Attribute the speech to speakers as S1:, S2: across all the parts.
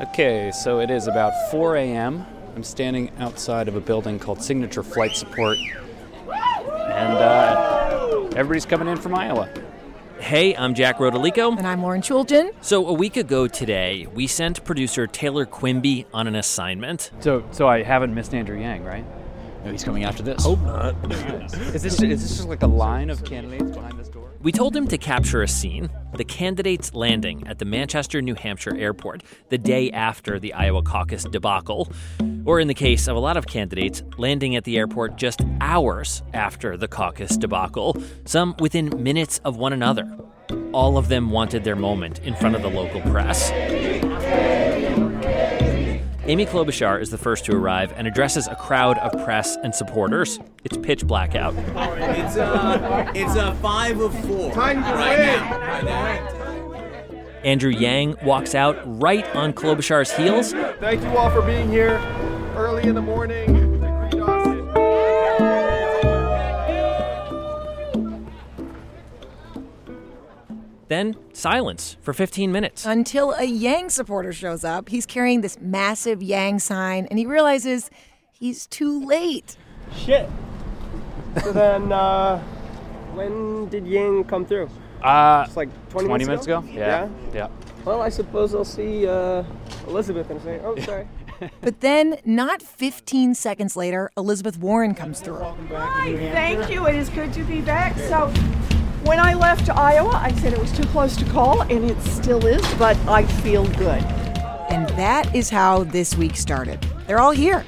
S1: Okay, so it is about 4 a.m. I'm standing outside of a building called Signature Flight Support, and uh, everybody's coming in from Iowa.
S2: Hey, I'm Jack Rodolico.
S3: And I'm Lauren Chooljian.
S2: So, a week ago today, we sent producer Taylor Quimby on an assignment.
S1: So, so I haven't missed Andrew Yang, right?
S4: No, he's coming after this.
S1: Hope not. is this is this just like a line of candidates behind this door?
S2: We told him to capture a scene the candidates landing at the Manchester, New Hampshire airport the day after the Iowa caucus debacle. Or in the case of a lot of candidates, landing at the airport just hours after the caucus debacle, some within minutes of one another. All of them wanted their moment in front of the local press. Amy Klobuchar is the first to arrive and addresses a crowd of press and supporters. It's pitch black out.
S5: It's a, it's a five of four right now. Right now.
S2: Andrew Yang walks out right on Klobuchar's heels.
S6: Thank you all for being here early in the morning.
S2: Then silence for 15 minutes.
S3: Until a Yang supporter shows up. He's carrying this massive Yang sign, and he realizes he's too late.
S6: Shit. So then, uh, when did Yang come through?
S1: Uh,
S6: It's like 20,
S1: 20
S6: minutes,
S1: ago? Yeah. Yeah.
S6: Well, I suppose I'll see uh, Elizabeth and say, oh, sorry.
S3: But then, not 15 seconds later, Elizabeth Warren comes through.
S7: Hi, thank you. It is good to be back. So, when I left Iowa, I said it was too close to call, and it still is, but I feel good.
S3: And that is how this week started. They're all here.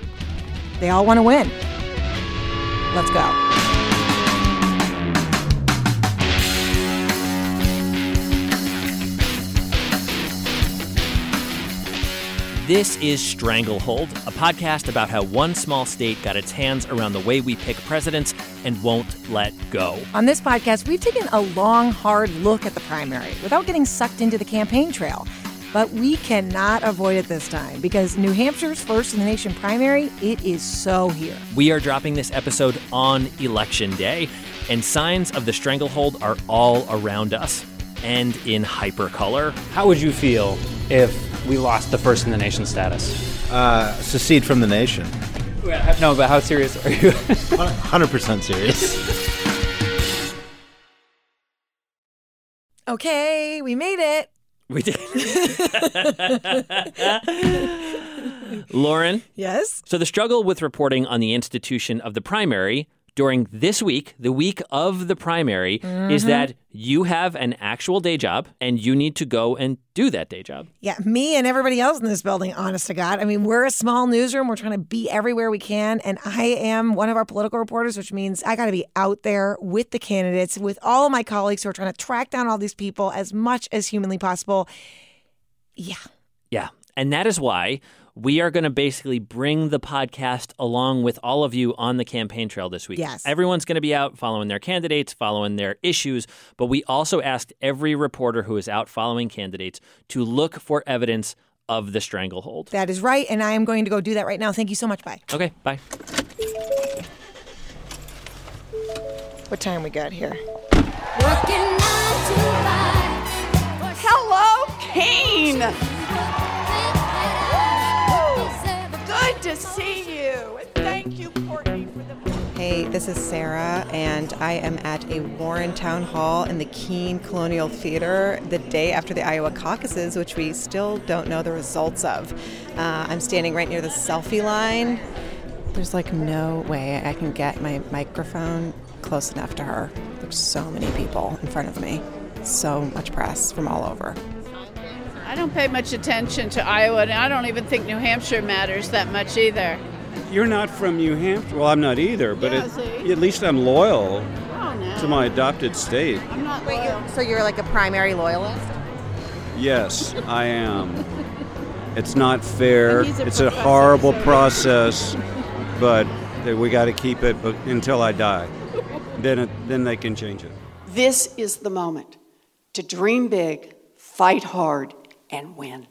S3: They all want to win. Let's go.
S2: This is Stranglehold, a podcast about how one small state got its hands around the way we pick presidents and won't let go.
S3: On this podcast, we've taken a long, hard look at the primary without getting sucked into the campaign trail. But we cannot avoid it this time because New Hampshire's first in the nation primary, it is so here.
S2: We are dropping this episode on election day, and signs of the stranglehold are all around us and in hypercolor.
S1: How would you feel if we lost the first in the nation status?
S8: Uh, secede from the nation.
S1: No, but how serious are you?
S8: 100% serious.
S3: Okay, we made it.
S2: We did. Lauren?
S3: Yes?
S2: So, the struggle with reporting on the institution of the primary during this week, the week of the primary, is
S3: Mhm.
S2: that you have an actual day job and you need to go and do that day job.
S3: Yeah, me and everybody else in this building, honest to God. I mean, we're a small newsroom. We're trying to be everywhere we can. And I am one of our political reporters, which means I got to be out there with the candidates, with all of my colleagues who are trying to track down all these people as much as humanly possible. Yeah.
S2: Yeah. And that is why we are going to basically bring the podcast along with all of you on the campaign trail this week.
S3: Yes.
S2: Everyone's going to be out following their candidates, following their issues, but we also asked every reporter who is out following candidates to look for evidence of the stranglehold.
S3: That is right. And I am going to go do that right now. Thank you so much. Bye.
S2: Okay, bye.
S3: What time we got here?
S7: Hello, Kane. See you. And thank you, Courtney, for the.
S9: Hey, this is Sarah, and I am at a Warren Town Hall in the Keene Colonial Theater the day after the Iowa caucuses, which we still don't know the results of. Uh, I'm standing right near the selfie line. There's like no way I can get my microphone close enough to her. There's so many people in front of me, so much press from all over.
S10: I don't pay much attention to Iowa, and I don't even think New Hampshire matters that much either.
S11: You're not from New Hampshire. Well, I'm not either, but
S10: Yeah,
S11: it- at least I'm loyal
S10: Oh, no.
S11: to my adopted state.
S10: I'm not
S9: Wait, you're, so you're like a primary loyalist?
S11: Yes, I am. It's not fair.
S10: A
S11: It's a horrible
S10: so-
S11: process, but we got to keep it until I die. Then, it, then they can change it.
S7: This is the moment to dream big, fight hard, and win.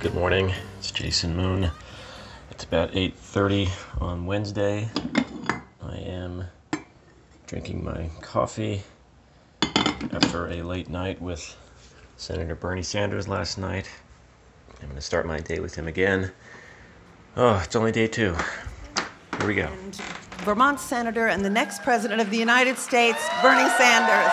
S12: Good morning. It's Jason Moon. It's about 8:30 on Wednesday. I am drinking my coffee after a late night with Senator Bernie Sanders last night. I'm going to start my day with him again. Oh, it's only day two. Here we go.
S13: Vermont Senator and the next President of the United States, Bernie Sanders.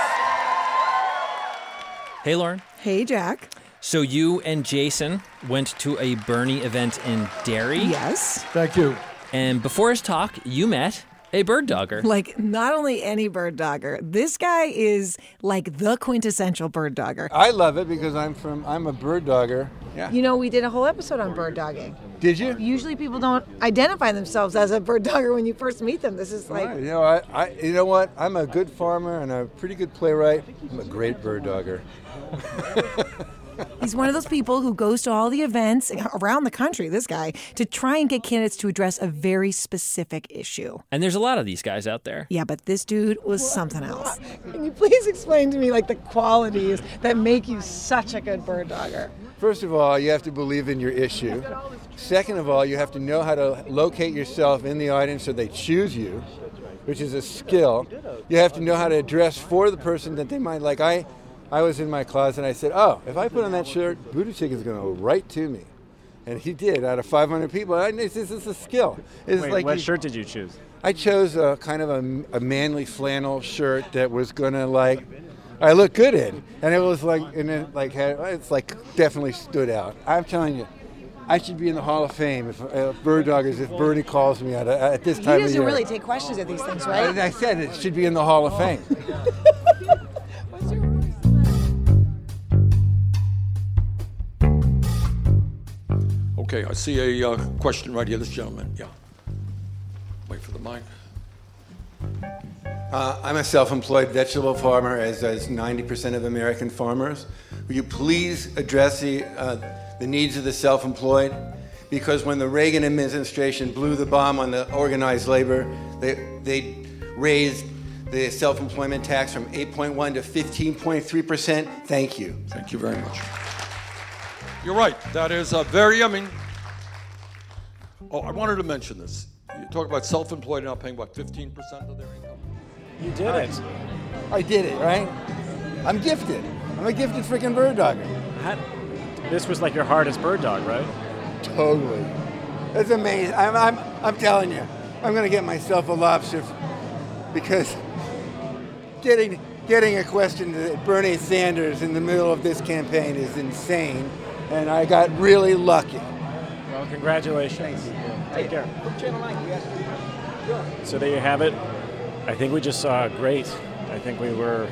S2: Hey, Lauren.
S3: Hey, Jack.
S2: So you and Jason went to a Bernie event in Derry.
S3: Yes.
S14: Thank you.
S2: And before his talk, you met a bird dogger.
S3: Like, not only any bird dogger, this guy is like the quintessential bird dogger.
S14: I love it because I'm from I'm a bird dogger. Yeah.
S3: You know, we did a whole episode on bird dogging.
S14: Did you?
S3: Usually people don't identify themselves as a bird dogger when you first meet them. This is like,
S14: Right, You know, I, I, you know what? I'm a good farmer and a pretty good playwright. I'm a great bird dogger.
S3: he's one of those people who goes to all the events around the country, this guy, to try and get candidates to address a very specific issue.
S2: And there's a lot of these guys out there.
S3: Yeah, but this dude was something else. Can you please explain to me like the qualities that make you such a good bird dogger?
S14: First of all, you have to believe in your issue. Second of all, you have to know how to locate yourself in the audience so they choose you, which is a skill. You have to know how to address for the person that they might like. I, I was in my closet and I said, "Oh, if I put on that shirt, Buttigieg is going to go right to me," and he did. Out of 500 people, I, this is a skill. It's
S15: Wait,
S14: like
S15: what
S14: you-
S15: shirt did you choose?
S14: I chose a kind of a, a manly flannel shirt that was gonna like I look good in, and it was like and it like had it's like definitely stood out. I'm telling you. I should be in the Hall of Fame if uh, bird doggers if Bernie calls me at, at this time of
S3: doesn't
S14: year.
S3: really take questions at these things,
S14: I,
S3: right?
S14: I said it should be in the Hall of Fame.
S8: Okay, I see a uh, question right here. This gentleman, yeah. Wait for the mic.
S14: Uh, I'm a self-employed vegetable farmer, as as 90% of American farmers. Will you please address the uh, the needs of the self-employed? Because when the Reagan administration blew the bomb on the organized labor, they they raised the self-employment tax from 8.1 to 15.3 percent. Thank you.
S8: Thank you very much. You're right. That is a very, I mean, oh, I wanted to mention this. You talk about self-employed now paying, what, 15% of their income?
S15: You did it.
S14: I did it, right? I'm gifted. I'm a gifted freaking bird dogger.
S15: How- this was like your hardest bird dog, right?
S14: Totally. That's amazing. I'm, I'm, I'm telling you, I'm going to get myself a lobster f- because getting, getting a question to Bernie Sanders in the middle of this campaign is insane, and I got really lucky.
S15: Well, congratulations. Take care. So there you have it. I think we just saw great. I think we were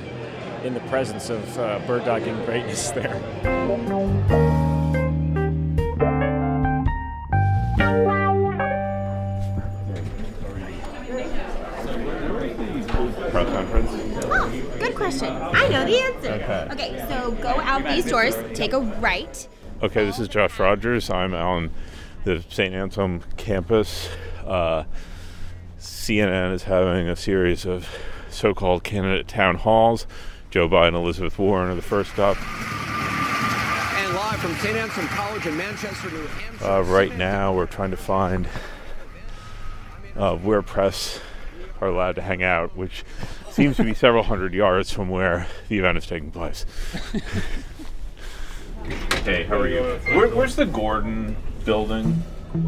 S15: in the presence of uh, bird dogging greatness there.
S16: Press conference.
S17: Good question. I know the answer.
S16: Okay.
S17: Okay, so go out these doors, take a right.
S16: Okay, this is Josh Rogers. I'm on the St. Anselm campus. Uh, CNN is having a series of so called candidate town halls. Joe Biden, Elizabeth Warren are the first stop.
S18: And live from St. Anselm College in Manchester, New Hampshire.
S16: Uh, right now, we're trying to find uh, where press are allowed to hang out, which seems to be several hundred yards from where the event is taking place. Hey, how are you? Where, where's the Gordon building?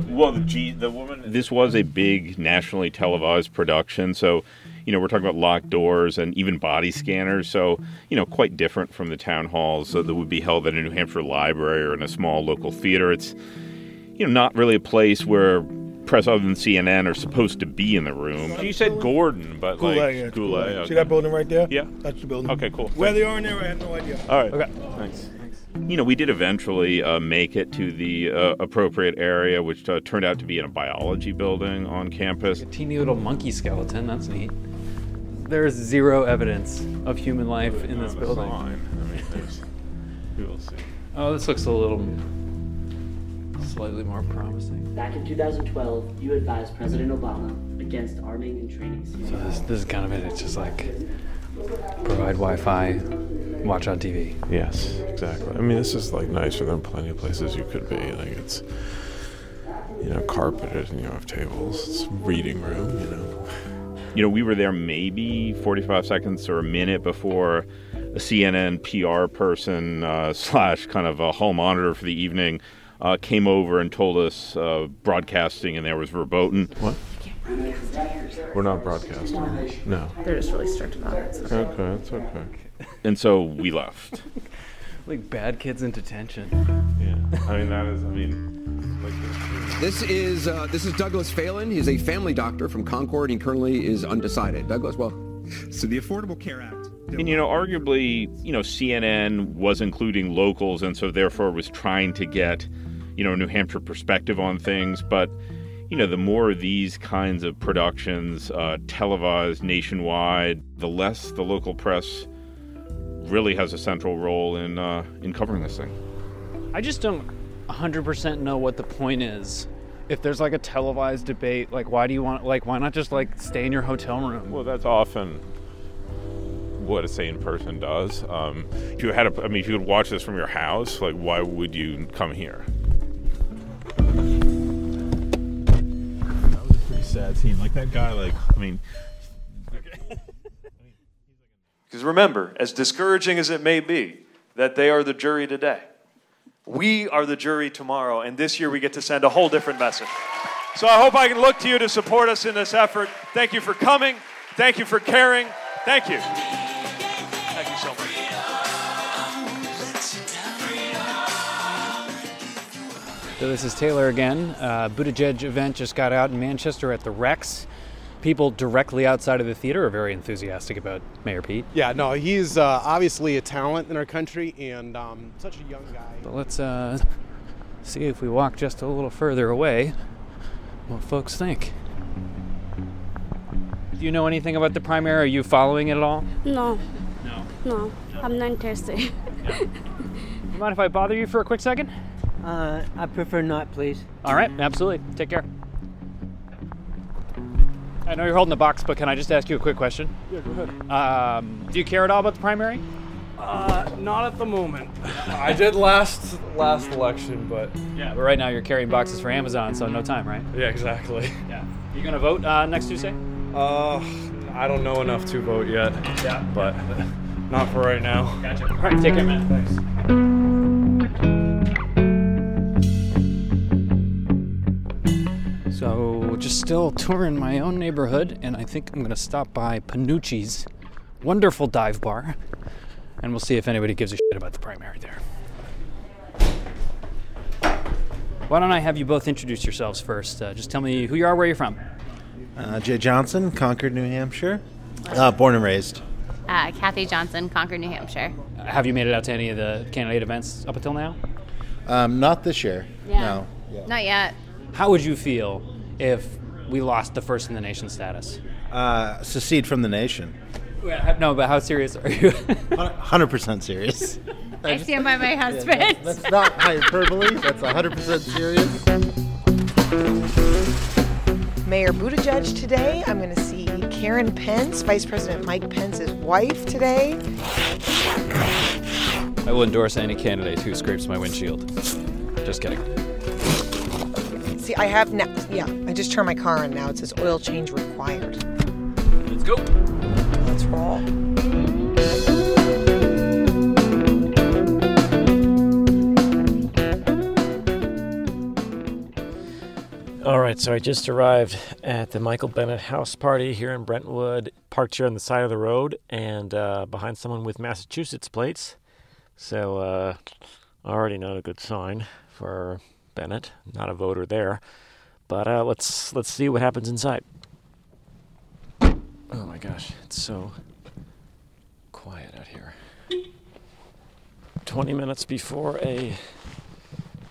S16: Well, the G, the woman. This was a big nationally televised production, so you know we're talking about locked doors and even body scanners. So you know, quite different from the town halls uh, that would be held at a New Hampshire library or in a small local theater. It's you know not really a place where press other than CNN are supposed to be in the room. You said Gordon, but
S19: Goulet,
S16: like
S19: yeah,
S16: Goulet.
S19: Goulet.
S16: okay.
S19: See that building right there?
S16: Yeah.
S19: That's the building.
S16: Okay, cool.
S19: Where
S16: Thanks.
S19: they are in there, I have no idea.
S16: All right. Okay. Thanks. You know, we did eventually uh, make it to the uh, appropriate area, which uh, turned out to be in a biology building on campus.
S1: A teeny little monkey skeleton. That's neat. There is zero evidence of human life in this building.
S16: I mean, we will see.
S1: Oh, this looks a little slightly more promising.
S20: Back in 2012, you advised President Obama against arming and training
S1: So this, this is kind of it. It's just like provide Wi-Fi, watch on TV.
S16: Yes, exactly. I mean, this is like nicer than plenty of places you could be. Like it's, you know, carpeted and you have tables. It's reading room, you know. you know, we were there maybe 45 seconds or a minute before a CNN PR person uh, slash kind of a hall monitor for the evening uh, came over and told us uh, broadcasting, and there was verboten.
S21: What? We're not broadcasting. No.
S22: They're just really strict about it. so-
S21: Okay, that's okay.
S16: And so we left.
S1: like bad kids in detention.
S21: Yeah. I mean, that is, I mean, like,
S18: This is uh, this is Douglas Phelan. He's a family doctor from Concord. He currently is undecided. Douglas, well,
S23: so the Affordable Care Act.
S16: And you know, arguably, you know, CNN was including locals, and so therefore was trying to get, you know, a New Hampshire perspective on things. But you know, the more of these kinds of productions uh, televised nationwide, the less the local press really has a central role in uh, in covering this thing.
S1: I just don't 100% know what the point is. If there's like a televised debate, like why do you want like why not just like stay in your hotel room?
S21: well, that's often what a sane person does. Um, if you had a, I mean, if you could watch this from your house, like, why would you come here?
S24: Like that guy, like I mean,
S25: Because remember, as discouraging as it may be, that they are the jury today, we are the jury tomorrow, and this year we get to send a whole different message. So I hope I can look to you to support us in this effort. Thank you for coming. Thank you for caring. Thank you. So
S1: this is Taylor again. Uh, Buttigieg event just got out in Manchester at the Rex. People directly outside of the theater are very enthusiastic about Mayor Pete.
S6: Yeah, no, he's uh, obviously a talent in our country and um, such a young guy.
S1: But let's uh, see if we walk just a little further away what folks think. Do you know anything about the primary? Are you following it at all?
S26: No.
S1: No.
S26: No, I'm not interested.
S1: You mind if I bother you for a quick second?
S27: Uh, I prefer not, please.
S1: All right, absolutely. Take care. I know you're holding the box, but can I just ask you a quick question?
S6: Yeah, go ahead.
S1: Um, do you care at all about the primary?
S6: Uh, not at the moment. I did last last election, but
S1: Yeah, but right now you're carrying boxes for Amazon, so no time, right?
S6: yeah, exactly.
S1: Yeah. You gonna vote uh, next Tuesday?
S6: Uh, I don't know enough to vote yet.
S1: Yeah.
S6: but not for right now.
S1: Gotcha. All right, take care, man. Thanks. Just still touring my own neighborhood, and I think I'm gonna stop by Penuche's wonderful dive bar, and we'll see if anybody gives a shit about the primary there. Why don't I have you both introduce yourselves first? Uh, just tell me who you are, where you're from.
S11: Uh, Jay Johnson, Concord, New Hampshire. Uh, born and raised.
S28: Uh, Kathy Johnson, Concord, New Hampshire.
S1: Have you made it out to any of the candidate events up until now?
S11: Um, not this year.
S28: Yeah.
S11: No.
S28: Not yet.
S1: How would you feel if we lost the first in the nation status?
S11: Uh, secede from the nation.
S1: No, but how serious are you?
S11: 100% serious.
S28: I stand by my husband.
S11: That's not hyperbole. That's 100% serious.
S3: Mayor Buttigieg today. I'm going to see Karen Pence, Vice President Mike Pence's wife today.
S1: I will endorse any candidate who scrapes my windshield. Just kidding.
S3: See, I have now. Yeah, I just turned my car on now. It says oil change required.
S1: Let's go.
S3: Let's roll.
S29: All right, so I just arrived at the Michael Bennet house party here in Brentwood, parked here on the side of the road and uh, behind someone with Massachusetts plates. So, uh, already not a good sign for Bennet. Not a voter there, but uh, let's let's see what happens inside. Oh my gosh, it's so quiet out here. Twenty minutes before a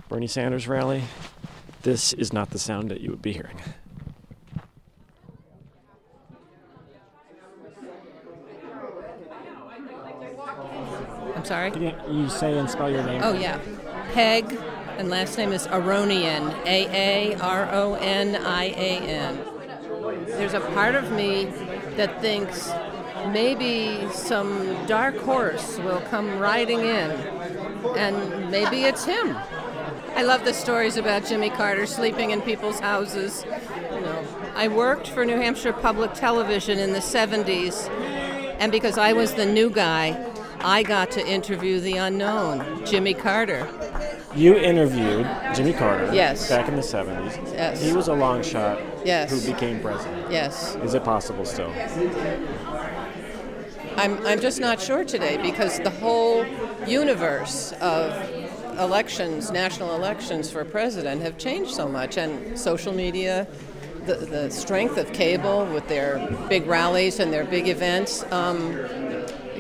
S29: Bernie Sanders rally. This is not the sound that you would be hearing.
S30: I'm sorry?
S29: Can you, you say and spell your name?
S30: Oh, yeah. Peg, and last name is Aronian. A A R O N I A N. There's a part of me that thinks maybe some dark horse will come riding in, and maybe it's him. I love the stories about Jimmy Carter sleeping in people's houses. You know, I worked for New Hampshire Public Television in the 70s, and because I was the new guy, I got to interview the unknown, Jimmy Carter.
S29: You interviewed Jimmy Carter.
S30: Yes.
S29: Back in the 70s.
S30: Yes.
S29: He was a long shot.
S30: Yes.
S29: Who became president.
S30: Yes.
S29: Is it possible still?
S30: I'm, I'm just not sure today because the whole universe of elections, national elections for president, have changed so much, and social media, the, the strength of cable with their big rallies and their big events. Um,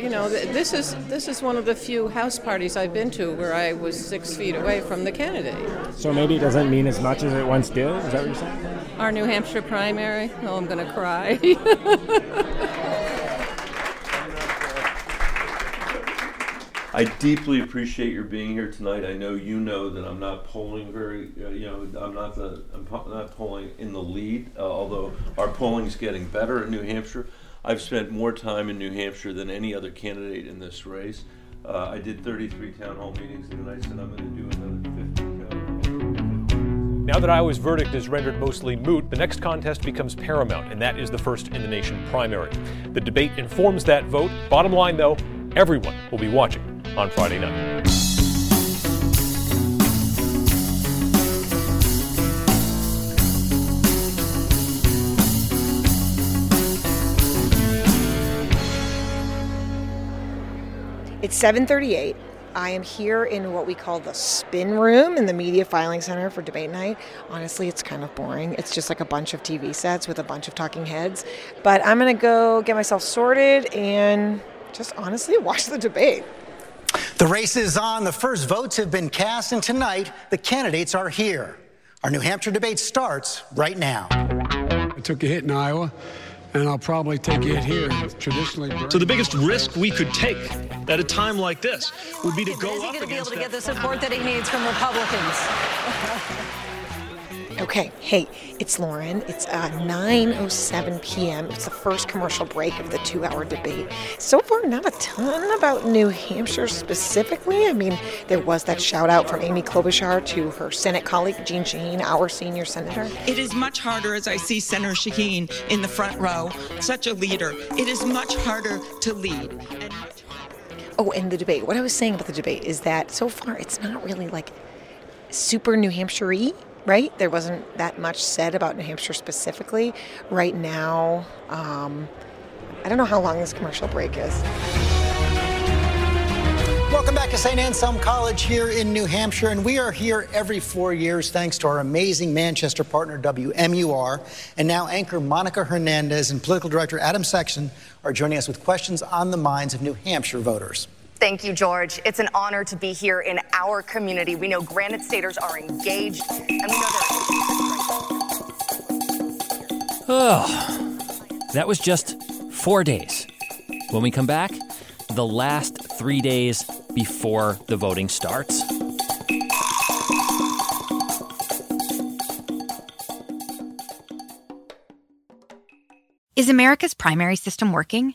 S30: you know, th- this is this is one of the few house parties I've been to where I was six feet away from the candidate.
S29: So maybe it doesn't mean as much as it once did? Is that what you're saying?
S30: Our New Hampshire primary. Oh, I'm going to cry.
S31: I deeply appreciate your being here tonight. I know you know that I'm not polling very, uh, you know, I'm not the, I'm po- not polling in the lead. Uh, although our polling is getting better in New Hampshire, I've spent more time in New Hampshire than any other candidate in this race. Uh, I did 33 town hall meetings, and I said I'm going to do another 50.
S32: Now that Iowa's verdict is rendered mostly moot, the next contest becomes paramount, and that is the first in the nation primary. The debate informs that vote. Bottom line, though, everyone will be watching on Friday night.
S3: It's 7:38. I am here in what we call the spin room in the media filing center for debate night. Honestly, it's kind of boring. It's just like a bunch of TV sets with a bunch of talking heads. But I'm going to go get myself sorted and just honestly watch the debate.
S33: The race is on. The first votes have been cast, and tonight the candidates are here. Our New Hampshire debate starts right now.
S34: I took a hit in Iowa, and I'll probably take it here. Traditionally,
S35: So the biggest risk we could take at a time like this would be to go
S36: Is he
S35: up
S36: going to be able to get the support that he needs from Republicans?
S3: Okay, hey, it's Lauren. It's uh, 9:07 p.m. It's the first commercial break of the two-hour debate. So far, not a ton about New Hampshire specifically. I mean, there was that shout out from Amy Klobuchar to her Senate colleague Jeanne Shaheen, our senior senator.
S37: It is much harder as I see Senator Shaheen in the front row, such a leader. It is much harder to lead.
S3: Oh, and the debate. What I was saying about the debate is that so far it's not really like super New Hampshire-y, right? There wasn't that much said about New Hampshire specifically. Right now, um, I don't know how long this commercial break is.
S33: Welcome back to St. Anselm College here in New Hampshire, and we are here every four years thanks to our amazing Manchester partner WMUR. And now anchor Monica Hernandez and political director Adam Sexton are joining us with questions on the minds of New Hampshire voters.
S38: Thank you, George. It's an honor to be here in our community. We know Granite Staters are engaged, and we know they're.
S2: Oh, that was just four days. When we come back, the last three days before the voting starts.
S39: Is America's primary system working?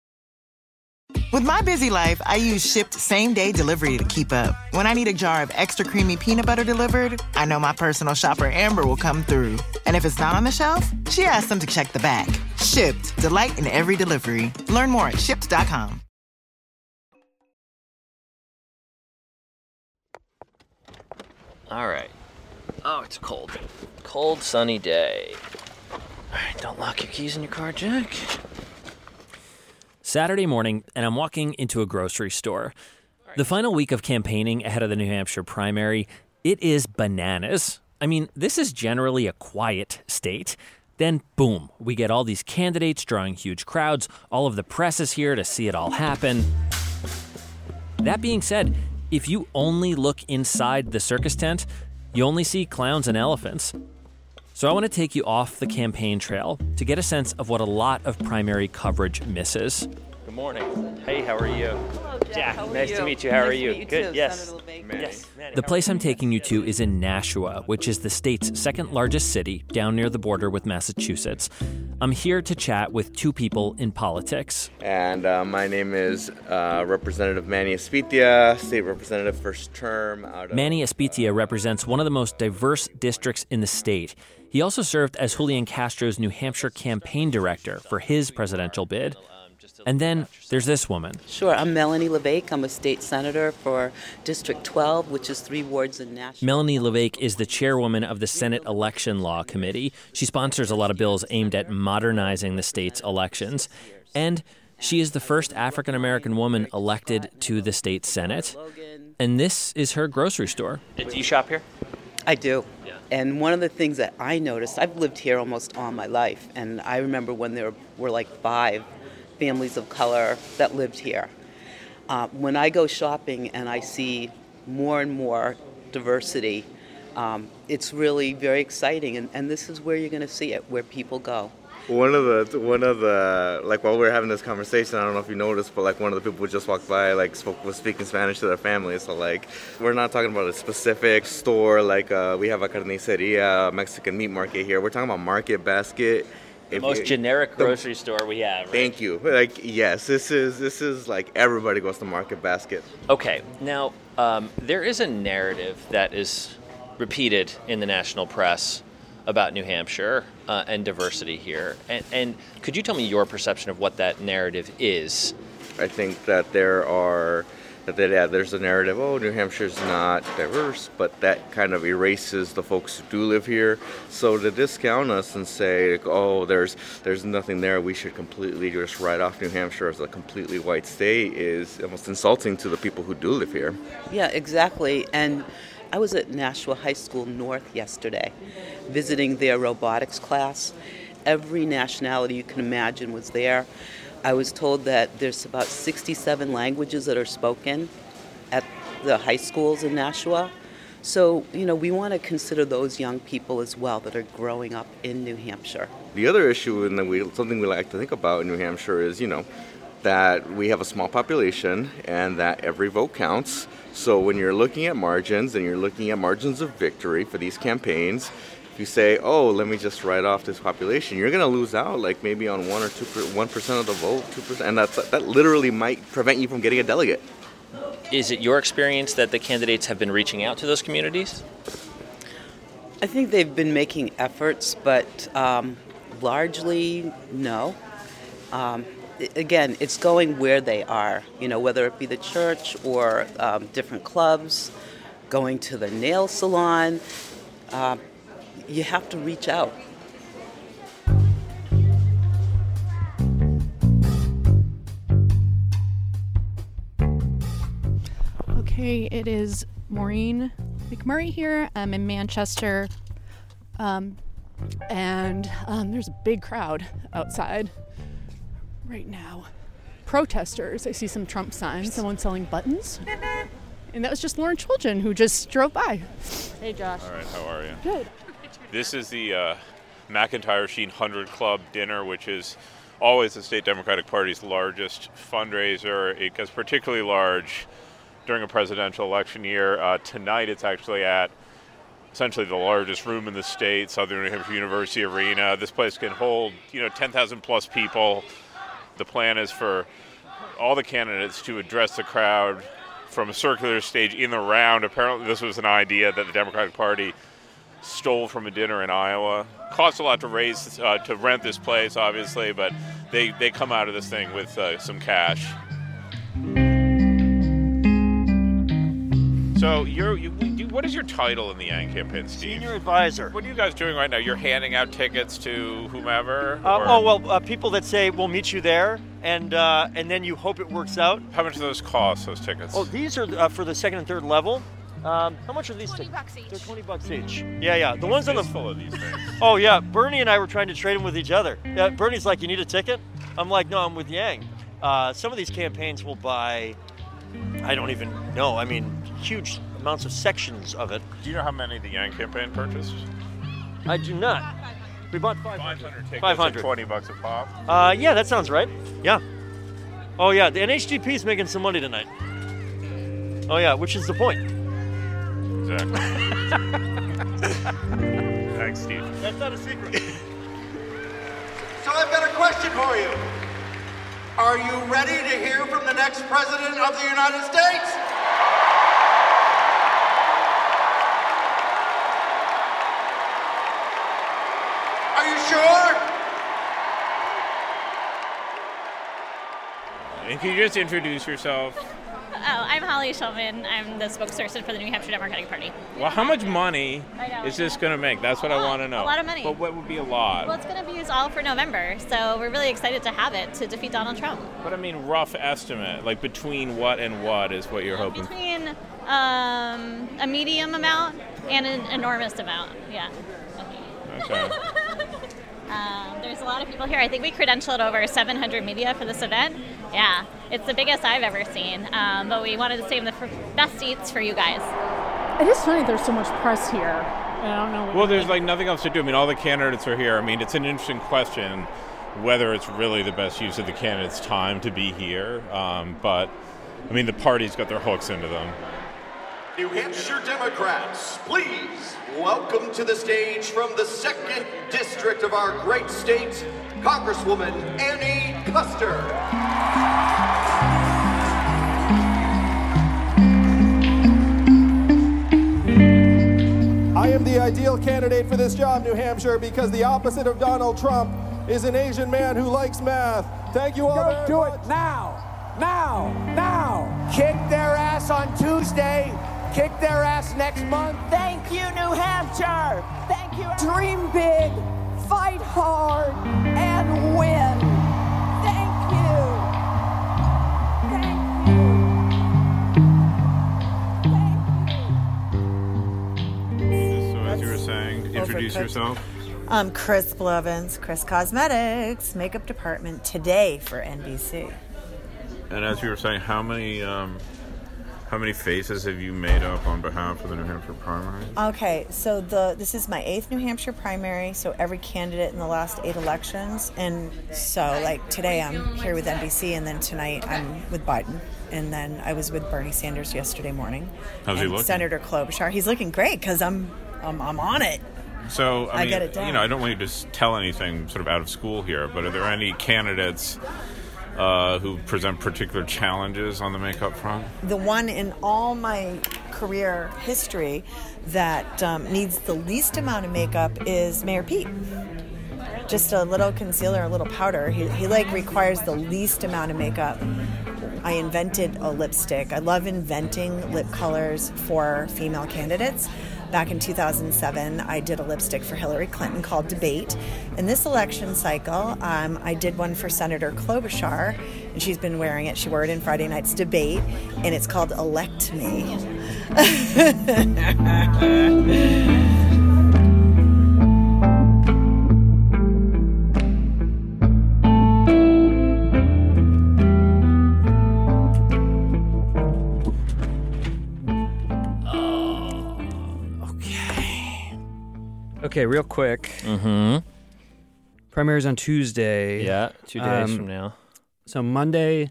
S40: With my busy life, I use Shipt same day delivery to keep up. When I need a jar of extra creamy peanut butter delivered, I know my personal shopper Amber will come through. And if it's not on the shelf, she asks them to check the back. Shipt, delight in every delivery. Learn more at shipt.com.
S41: All right. Oh, it's cold. Cold, sunny day. All right, don't lock your keys in your car, Jack.
S2: Saturday morning, and I'm walking into a grocery store. The final week of campaigning ahead of the New Hampshire primary, it is bananas. I mean, this is generally a quiet state. Then, boom, we get all these candidates drawing huge crowds. All of the press is here to see it all happen. That being said, if you only look inside the circus tent, you only see clowns and elephants. So I want to take you off the campaign trail to get a sense of what a lot of primary coverage misses.
S41: Good morning. Hey, how are you?
S42: Hello, Jack. How are
S41: nice
S42: you?
S41: to meet you. How
S42: Nice
S41: are
S42: to
S41: you?
S42: meet you
S41: Good.
S42: too,
S41: yes.
S42: Senator Levesque.
S41: Yes.
S2: The place I'm taking you to is in Nashua, which is the state's second largest city, down near the border with Massachusetts. I'm here to chat with two people in politics.
S43: And uh, my name is uh, Representative Manny Espitia, State Representative first term out of.
S2: Manny Espitia represents one of the most diverse districts in the state. He also served as Julian Castro's New Hampshire campaign director for his presidential bid. And then there's this woman.
S42: Sure, I'm Melanie Levesque. I'm a state senator for District 12, which is three wards in Nashua.
S2: Melanie Levesque is the chairwoman of the Senate Election Law Committee. She sponsors a lot of bills aimed at modernizing the state's elections. And she is the first African American woman elected to the state Senate. And this is her grocery store.
S41: Do you shop here?
S42: I do. And one of the things that I noticed, I've lived here almost all my life, and I remember when there were like five families of color that lived here. Uh, when I go shopping and I see more and more diversity, um, it's really very exciting, and, and this is where you're going to see it, where people go.
S43: One of the one of the like while we were having this conversation, I don't know if you noticed, but like one of the people who just walked by like spoke was speaking Spanish to their family. So like we're not talking about a specific store like uh, we have a carniceria, Mexican meat market here. We're talking about market basket.
S41: The
S43: If
S41: most generic
S43: the-
S41: grocery store we have. Right?
S43: Thank you. Like yes, this is this is like everybody goes to Market Basket.
S41: Okay, now um, there is a narrative that is repeated in the national press about New Hampshire uh, and diversity here. And, and could you tell me your perception of what that narrative is?
S43: I think that there are that they, yeah, there's a narrative. Oh, New Hampshire's not diverse, but that kind of erases the folks who do live here. So to discount us and say, like, oh, there's there's nothing there, we should completely just write off New Hampshire as a completely white state is almost insulting to the people who do live here.
S42: Yeah, exactly. And I was at Nashua High School North yesterday, visiting their robotics class. Every nationality you can imagine was there. I was told that there's about 67 languages that are spoken at the high schools in Nashua. So, you know, we want to consider those young people as well that are growing up in New Hampshire.
S43: The other issue, and something we like to think about in New Hampshire is, you know, that we have a small population and that every vote counts. So when you're looking at margins and you're looking at margins of victory for these campaigns, if you say, "Oh, let me just write off this population," you're going to lose out, like maybe on one or two, one percent of the vote, two percent, and that's that literally might prevent you from getting a delegate.
S41: Is it your experience that the candidates have been reaching out to those communities?
S42: I think they've been making efforts, but um, largely no. Um, i- again, it's going where they are, you know, whether it be the church or um, different clubs, going to the nail salon. Uh, you have to reach out.
S44: Okay, it is Maureen McMurray here. I'm in Manchester. Um, and um, there's a big crowd outside right now. Protesters. I see some Trump signs, someone selling buttons. And that was just Lauren Chooljian who just drove by. Hey, Josh.
S16: All right, how are you?
S44: Good.
S16: This is the uh, McIntyre-Shaheen 100 Club dinner, which is always the state Democratic Party's largest fundraiser. It gets particularly large during a presidential election year. Uh, tonight, it's actually at essentially the largest room in the state, Southern New Hampshire University Arena. This place can hold, you know, 10,000 plus people. The plan is for all the candidates to address the crowd from a circular stage in the round. Apparently, this was an idea that the Democratic Party stole from a dinner in Iowa. Costs a lot to raise uh, to rent this place, obviously, but they they come out of this thing with uh, some cash. So you're you, you- what is your title in the Yang campaign, Steve?
S45: Senior advisor.
S16: What are you guys doing right now? You're handing out tickets to whomever.
S45: Uh, oh well, uh, people that say we'll meet you there, and uh, and then you hope it works out.
S16: How much do those cost? Those tickets?
S45: Oh, these are uh, for the second and third level. Um, how much are these?
S36: 20
S45: tickets?
S36: bucks each.
S45: They're twenty bucks each. Yeah, yeah. The ones on the
S16: full of these things.
S45: Oh yeah, Bernie and I were trying to trade them with each other. Yeah, Bernie's like, "You need a ticket?" I'm like, "No, I'm with Yang." Uh, some of these campaigns will buy, I don't even know. I mean, huge amounts of sections of it.
S16: Do you know how many the Yang campaign purchased?
S45: I do not. We bought 500.
S16: 500 tickets
S45: 500.
S16: 20 bucks a pop.
S45: Uh, yeah, that sounds right. Yeah. Oh yeah, the NHDP is making some money tonight. Oh yeah, which is the point.
S16: Exactly. Thanks, Steve.
S45: That's not a secret.
S18: So I've got a question for you. Are you ready to hear from the next president of the United States? Sure?
S16: And can you just introduce yourself?
S46: Oh, I'm Holly Shulman. I'm the spokesperson for the New Hampshire Democratic Party.
S16: Well, how much money
S46: know,
S16: is this going to make? That's what I want to know.
S46: a lot of money.
S16: But what would be a lot?
S46: Well, it's going to be used all for November, so we're really excited to have it to defeat Donald Trump.
S16: But I mean, rough estimate, like between what and what is what you're hoping?
S46: Between um, a medium amount and an enormous amount, yeah.
S16: Okay.
S46: Um, there's a lot of people here. I think we credentialed over 700 media for this event. Yeah, it's the biggest I've ever seen. Um, but we wanted to save the f- best seats for you guys.
S44: It is funny there's so much press here. I don't know. What
S16: Well, there's like nothing else to do. I mean, all the candidates are here. I mean, it's an interesting question whether it's really the best use of the candidates' time to be here. Um, but I mean, the party's got their hooks into them.
S18: New Hampshire Democrats, please welcome to the stage from the second district of our great state, Congresswoman Annie Kuster.
S47: I am the ideal candidate for this job, New Hampshire, because the opposite of Donald Trump is an Asian man who likes math. Thank you all.
S48: Go
S47: very
S48: do
S47: much.
S48: it now. Now. Now. Kick their ass on Tuesday. Kick their ass next month.
S49: Thank you, New Hampshire. Thank you. Dream big, fight hard, and win. Thank you. Thank you. Thank you.
S16: So, as you were saying, introduce yourself.
S50: I'm Chris Blevins, Chris Cosmetics, makeup department today for NBC.
S16: And as you were saying, how many um, how many faces have you made up on behalf of the New Hampshire primary?
S50: Okay, so the this is my eighth New Hampshire primary. So every candidate in the last eight elections, and so like today I'm here with NBC, and then tonight I'm with Biden, and then I was with Bernie Sanders yesterday morning.
S16: How's he looking?
S50: Senator Klobuchar. He's looking great because I'm, I'm I'm on it.
S16: So I,
S50: I
S16: mean,
S50: get it
S16: you know, I don't want you to tell anything sort of out of school here, but are there any candidates uh, who present particular challenges on the makeup front?
S50: the one in all my career history that um, needs the least amount of makeup is Mayor Pete. Just a little concealer, a little powder. He, he like requires the least amount of makeup. I invented a lipstick. I love inventing lip colors for female candidates. Back in 2007, I did a lipstick for Hillary Clinton called Debate. In this election cycle, um, I did one for Senator Klobuchar, and she's been wearing it. She wore it in Friday night's debate, and it's called Elect Me.
S51: Okay, real quick.
S2: Mm-hmm.
S51: Primaries on Tuesday.
S2: Yeah, two days
S51: Um,
S2: from now.
S51: So Monday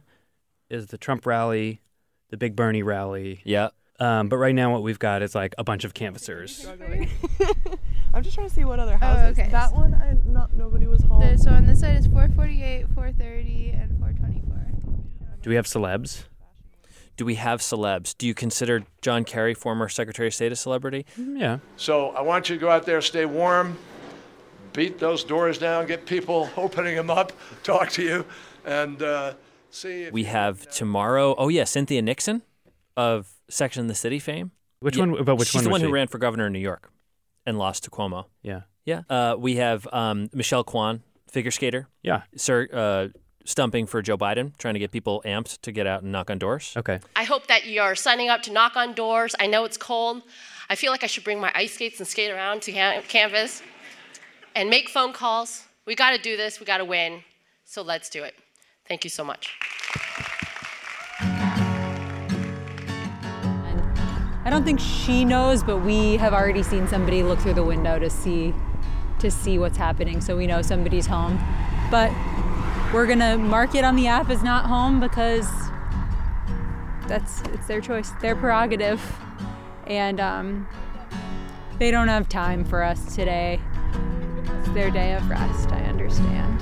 S51: is the Trump rally, the Big Bernie rally.
S2: Yeah.
S51: Um, but right now, what we've got is like a bunch of canvassers.
S52: I'm just trying to see what other houses.
S53: okay.
S52: That one, I not nobody was home.
S53: The- so on this side is 448, 430, and 424.
S51: Do we have celebs?
S2: Do we have celebs? Do you consider John Kerry, former Secretary of State, a celebrity?
S51: Yeah.
S54: So I want you to go out there, stay warm, beat those doors down, get people opening them up, talk to you, and uh, see. If
S2: We have tomorrow. Oh yeah, Cynthia Nixon of Sex and the City fame.
S51: Which
S2: Yeah,
S51: one- but which
S2: She's
S51: one
S2: the one who
S51: she?
S2: ran for governor in New York and lost to Cuomo.
S51: Yeah.
S2: Yeah. Uh, we have um, Michelle Kwan, figure skater.
S51: Yeah.
S2: Sir, uh, stumping for Joe Biden, trying to get people amped to get out and knock on doors.
S51: Okay.
S55: I hope that you're signing up to knock on doors. I know it's cold. I feel like I should bring my ice skates and skate around to can- Canvass and make phone calls. We got to do this. We got to win. So let's do it. Thank you so much.
S56: I don't think she knows, but we have already seen somebody look through the window to see to see what's happening, so we know somebody's home. But we're gonna mark it on the app as not home because that's it's their choice, their prerogative, and um, they don't have time for us today. It's their day of rest. I understand.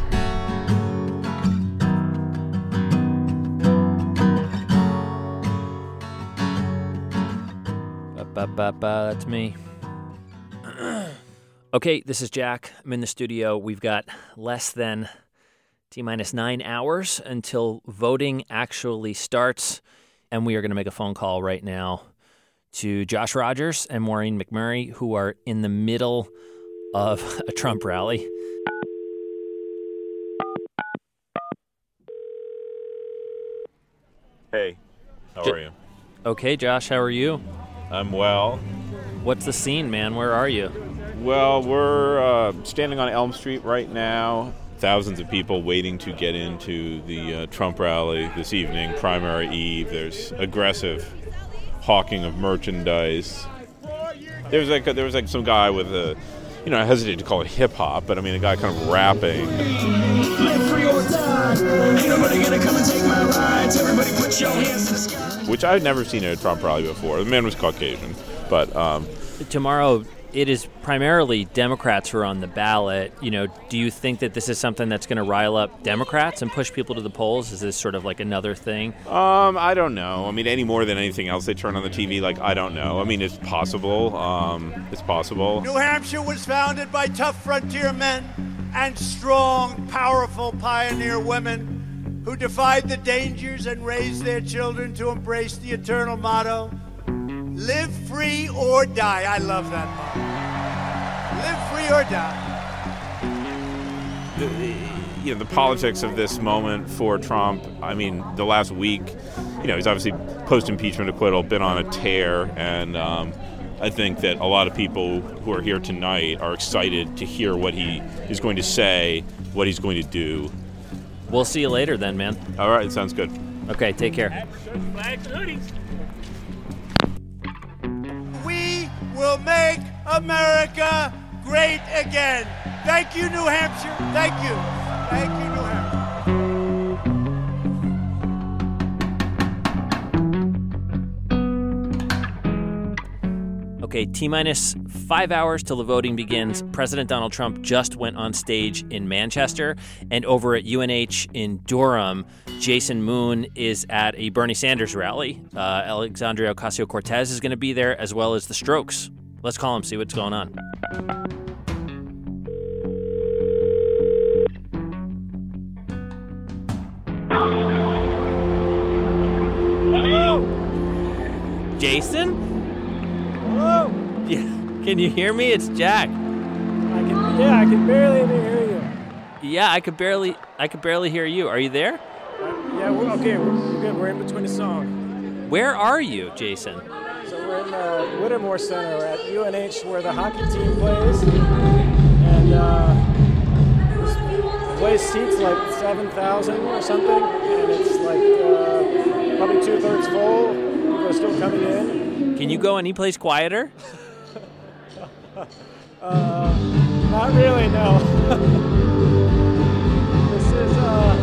S2: Ba-ba-ba, that's me. okay, this is Jack. I'm in the studio. We've got less than T minus nine hours until voting actually starts. And we are going to make a phone call right now to Josh Rogers and Maureen McMurray, who are in the middle of a Trump rally.
S16: Hey, how
S2: J-
S16: are you?
S2: Okay, Josh, how are you?
S16: I'm well.
S2: What's the scene, man? Where are you?
S16: Well, we're uh, standing on Elm Street right now. Thousands of people waiting to get into the uh, Trump rally this evening, primary eve. There's aggressive hawking of merchandise. There was like there was like some guy with a, you know, I hesitate to call it hip hop, but I mean a guy kind of rapping. Which I'd never seen at a Trump rally before. The man was Caucasian, but um,
S2: Tomorrow, it is primarily Democrats who are on the ballot. You know, do you think that this is something that's going to rile up Democrats and push people to the polls? Is this sort of like another thing?
S16: Um, I don't know. I mean, any more than anything else they turn on the TV, like I don't know. I mean, it's possible. Um, it's possible.
S57: New Hampshire was founded by tough frontier men and strong, powerful pioneer women who defied the dangers and raised their children to embrace the eternal motto live free or die. I love that motto. Live free or die.
S16: The- you know, the politics of this moment for Trump. I mean, the last week, you know, he's obviously post impeachment acquittal, been on a tear, and um, I think that a lot of people who are here tonight are excited to hear what he is going to say, what he's going to do.
S2: We'll see you later then, man.
S16: All right, sounds good.
S2: Okay, take care.
S57: Will make America great again. Thank you, New Hampshire. Thank you. Thank you,
S2: Okay, T minus five hours till the voting begins. President Donald Trump just went on stage in Manchester, and over at UNH in Durham, Jason Moon is at a Bernie Sanders rally. Uh, Alexandria Ocasio Cortez is going to be there, as well as the Strokes. Let's call him, see what's going on. Jason?
S58: Hello.
S2: Yeah. Can you hear me? It's Jack.
S58: I can, yeah, I can barely hear you.
S2: Yeah, I could barely I could barely hear you. Are you there?
S58: Yeah, we're okay. We're, we're good. We're in between the song.
S2: Where are you, Jason?
S58: So we're in the Whittemore Center at UNH where the hockey team plays, and uh, place seats like 7,000 or something, and it's like uh, probably two thirds full. People are still coming in.
S2: Can you go any place quieter?
S58: Uh, not really, no. this is, uh.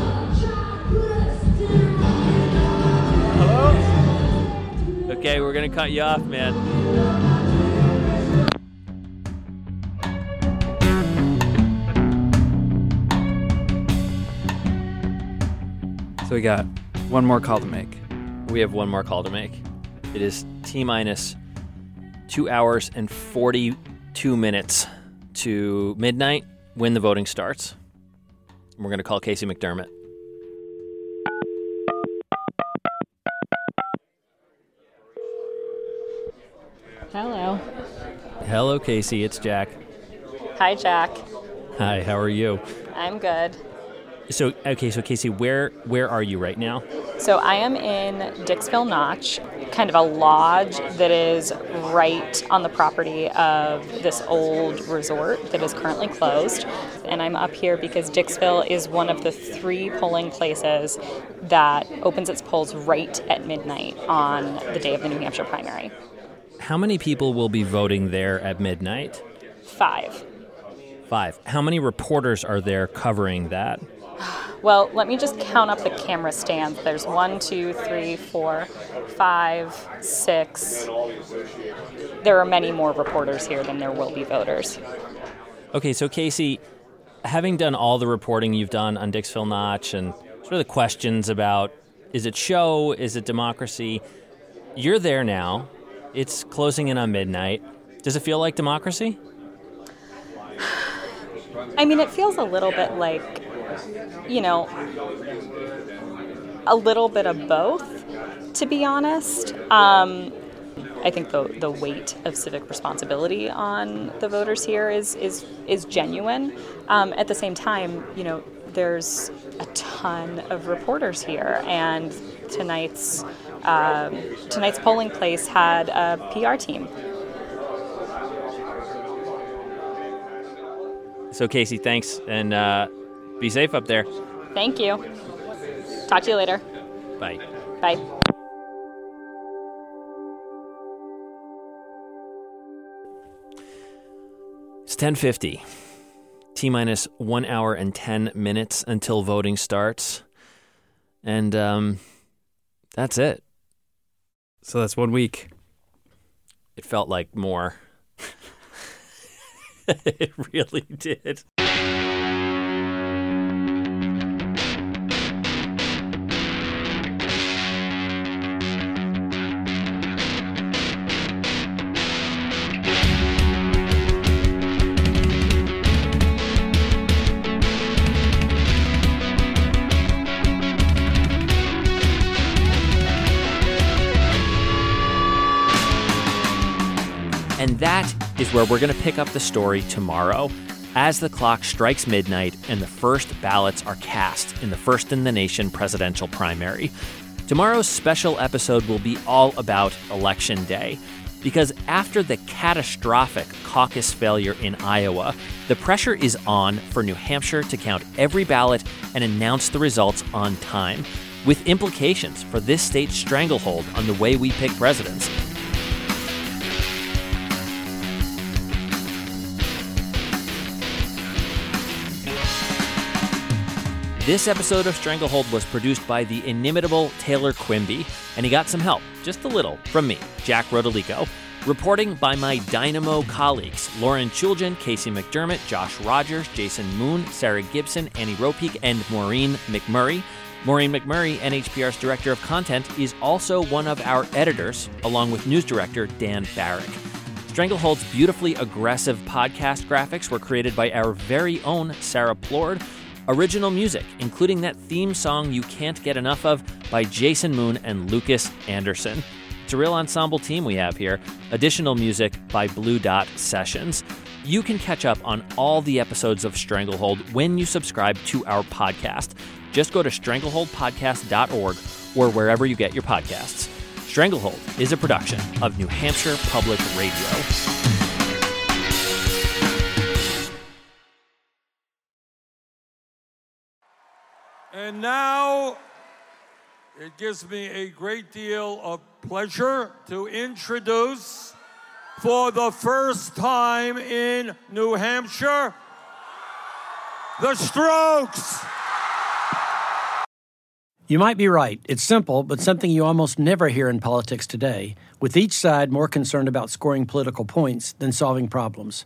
S58: Hello?
S2: Okay, we're gonna cut you off, man.
S51: So we got one more call to make.
S2: We have one more call to make. It is T minus two hours and 42 minutes to midnight when the voting starts. We're going to call Casey McDermott.
S4: Hello.
S2: Hello, Casey. It's Jack.
S4: Hi, Jack.
S2: Hi, how are you?
S4: I'm good.
S2: So okay, so Casey, where where are you right now?
S4: So I am in Dixville Notch, kind of a lodge that is right on the property of this old resort that is currently closed. And I'm up here because Dixville is one of the three polling places that opens its polls right at midnight on the day of the New Hampshire primary.
S2: How many people will be voting there at midnight?
S4: Five.
S2: Five. How many reporters are there covering that?
S4: Well, let me just count up the camera stands. There's one, two, three, four, five, six. There are many more reporters here than there will be voters.
S2: Okay, so Casey, having done all the reporting you've done on Dixville Notch and sort of the questions about is it show, is it democracy, you're there now. It's closing in on midnight. Does it feel like democracy?
S4: I mean, it feels a little bit like, you know, a little bit of both, to be honest. Um, I think the, the weight of civic responsibility on the voters here is is is genuine. Um, at the same time, you know, there's a ton of reporters here, and tonight's um, tonight's polling place had a PR team.
S2: So Casey, thanks, and uh, be safe up there.
S4: Thank you. Talk to you later.
S2: Bye.
S4: Bye.
S2: It's 10:50. T minus one hour and ten minutes until voting starts, and um, that's it.
S51: So that's one week.
S2: It felt like more. it really did. Is where we're going to pick up the story tomorrow as the clock strikes midnight and the first ballots are cast in the first in the nation presidential primary. Tomorrow's special episode will be all about Election Day. Because after the catastrophic caucus failure in Iowa, the pressure is on for New Hampshire to count every ballot and announce the results on time, with implications for this state's stranglehold on the way we pick presidents. This episode of Stranglehold was produced by the inimitable Taylor Quimby, and he got some help, just a little, from me, Jack Rodolico. Reporting by my Dynamo colleagues Lauren Chooljian, Casey McDermott, Josh Rogers, Jason Moon, Sarah Gibson, Annie Ropeek, and Maureen McMurray. Maureen McMurray, NHPR's Director of Content, is also one of our editors, along with news director Dan Barrick. Stranglehold's beautifully aggressive podcast graphics were created by our very own Sarah Plord. Original music, including that theme song you can't get enough of by Jason Moon and Lucas Anderson. It's a real ensemble team we have here. Additional music by Blue Dot Sessions. You can catch up on all the episodes of Stranglehold when you subscribe to our podcast. Just go to strangleholdpodcast.org or wherever you get your podcasts. Stranglehold is a production of New Hampshire Public Radio.
S59: And now it gives me a great deal of pleasure to introduce for the first time in New Hampshire the Strokes.
S60: You might be right. It's simple, but something you almost never hear in politics today, with each side more concerned about scoring political points than solving problems.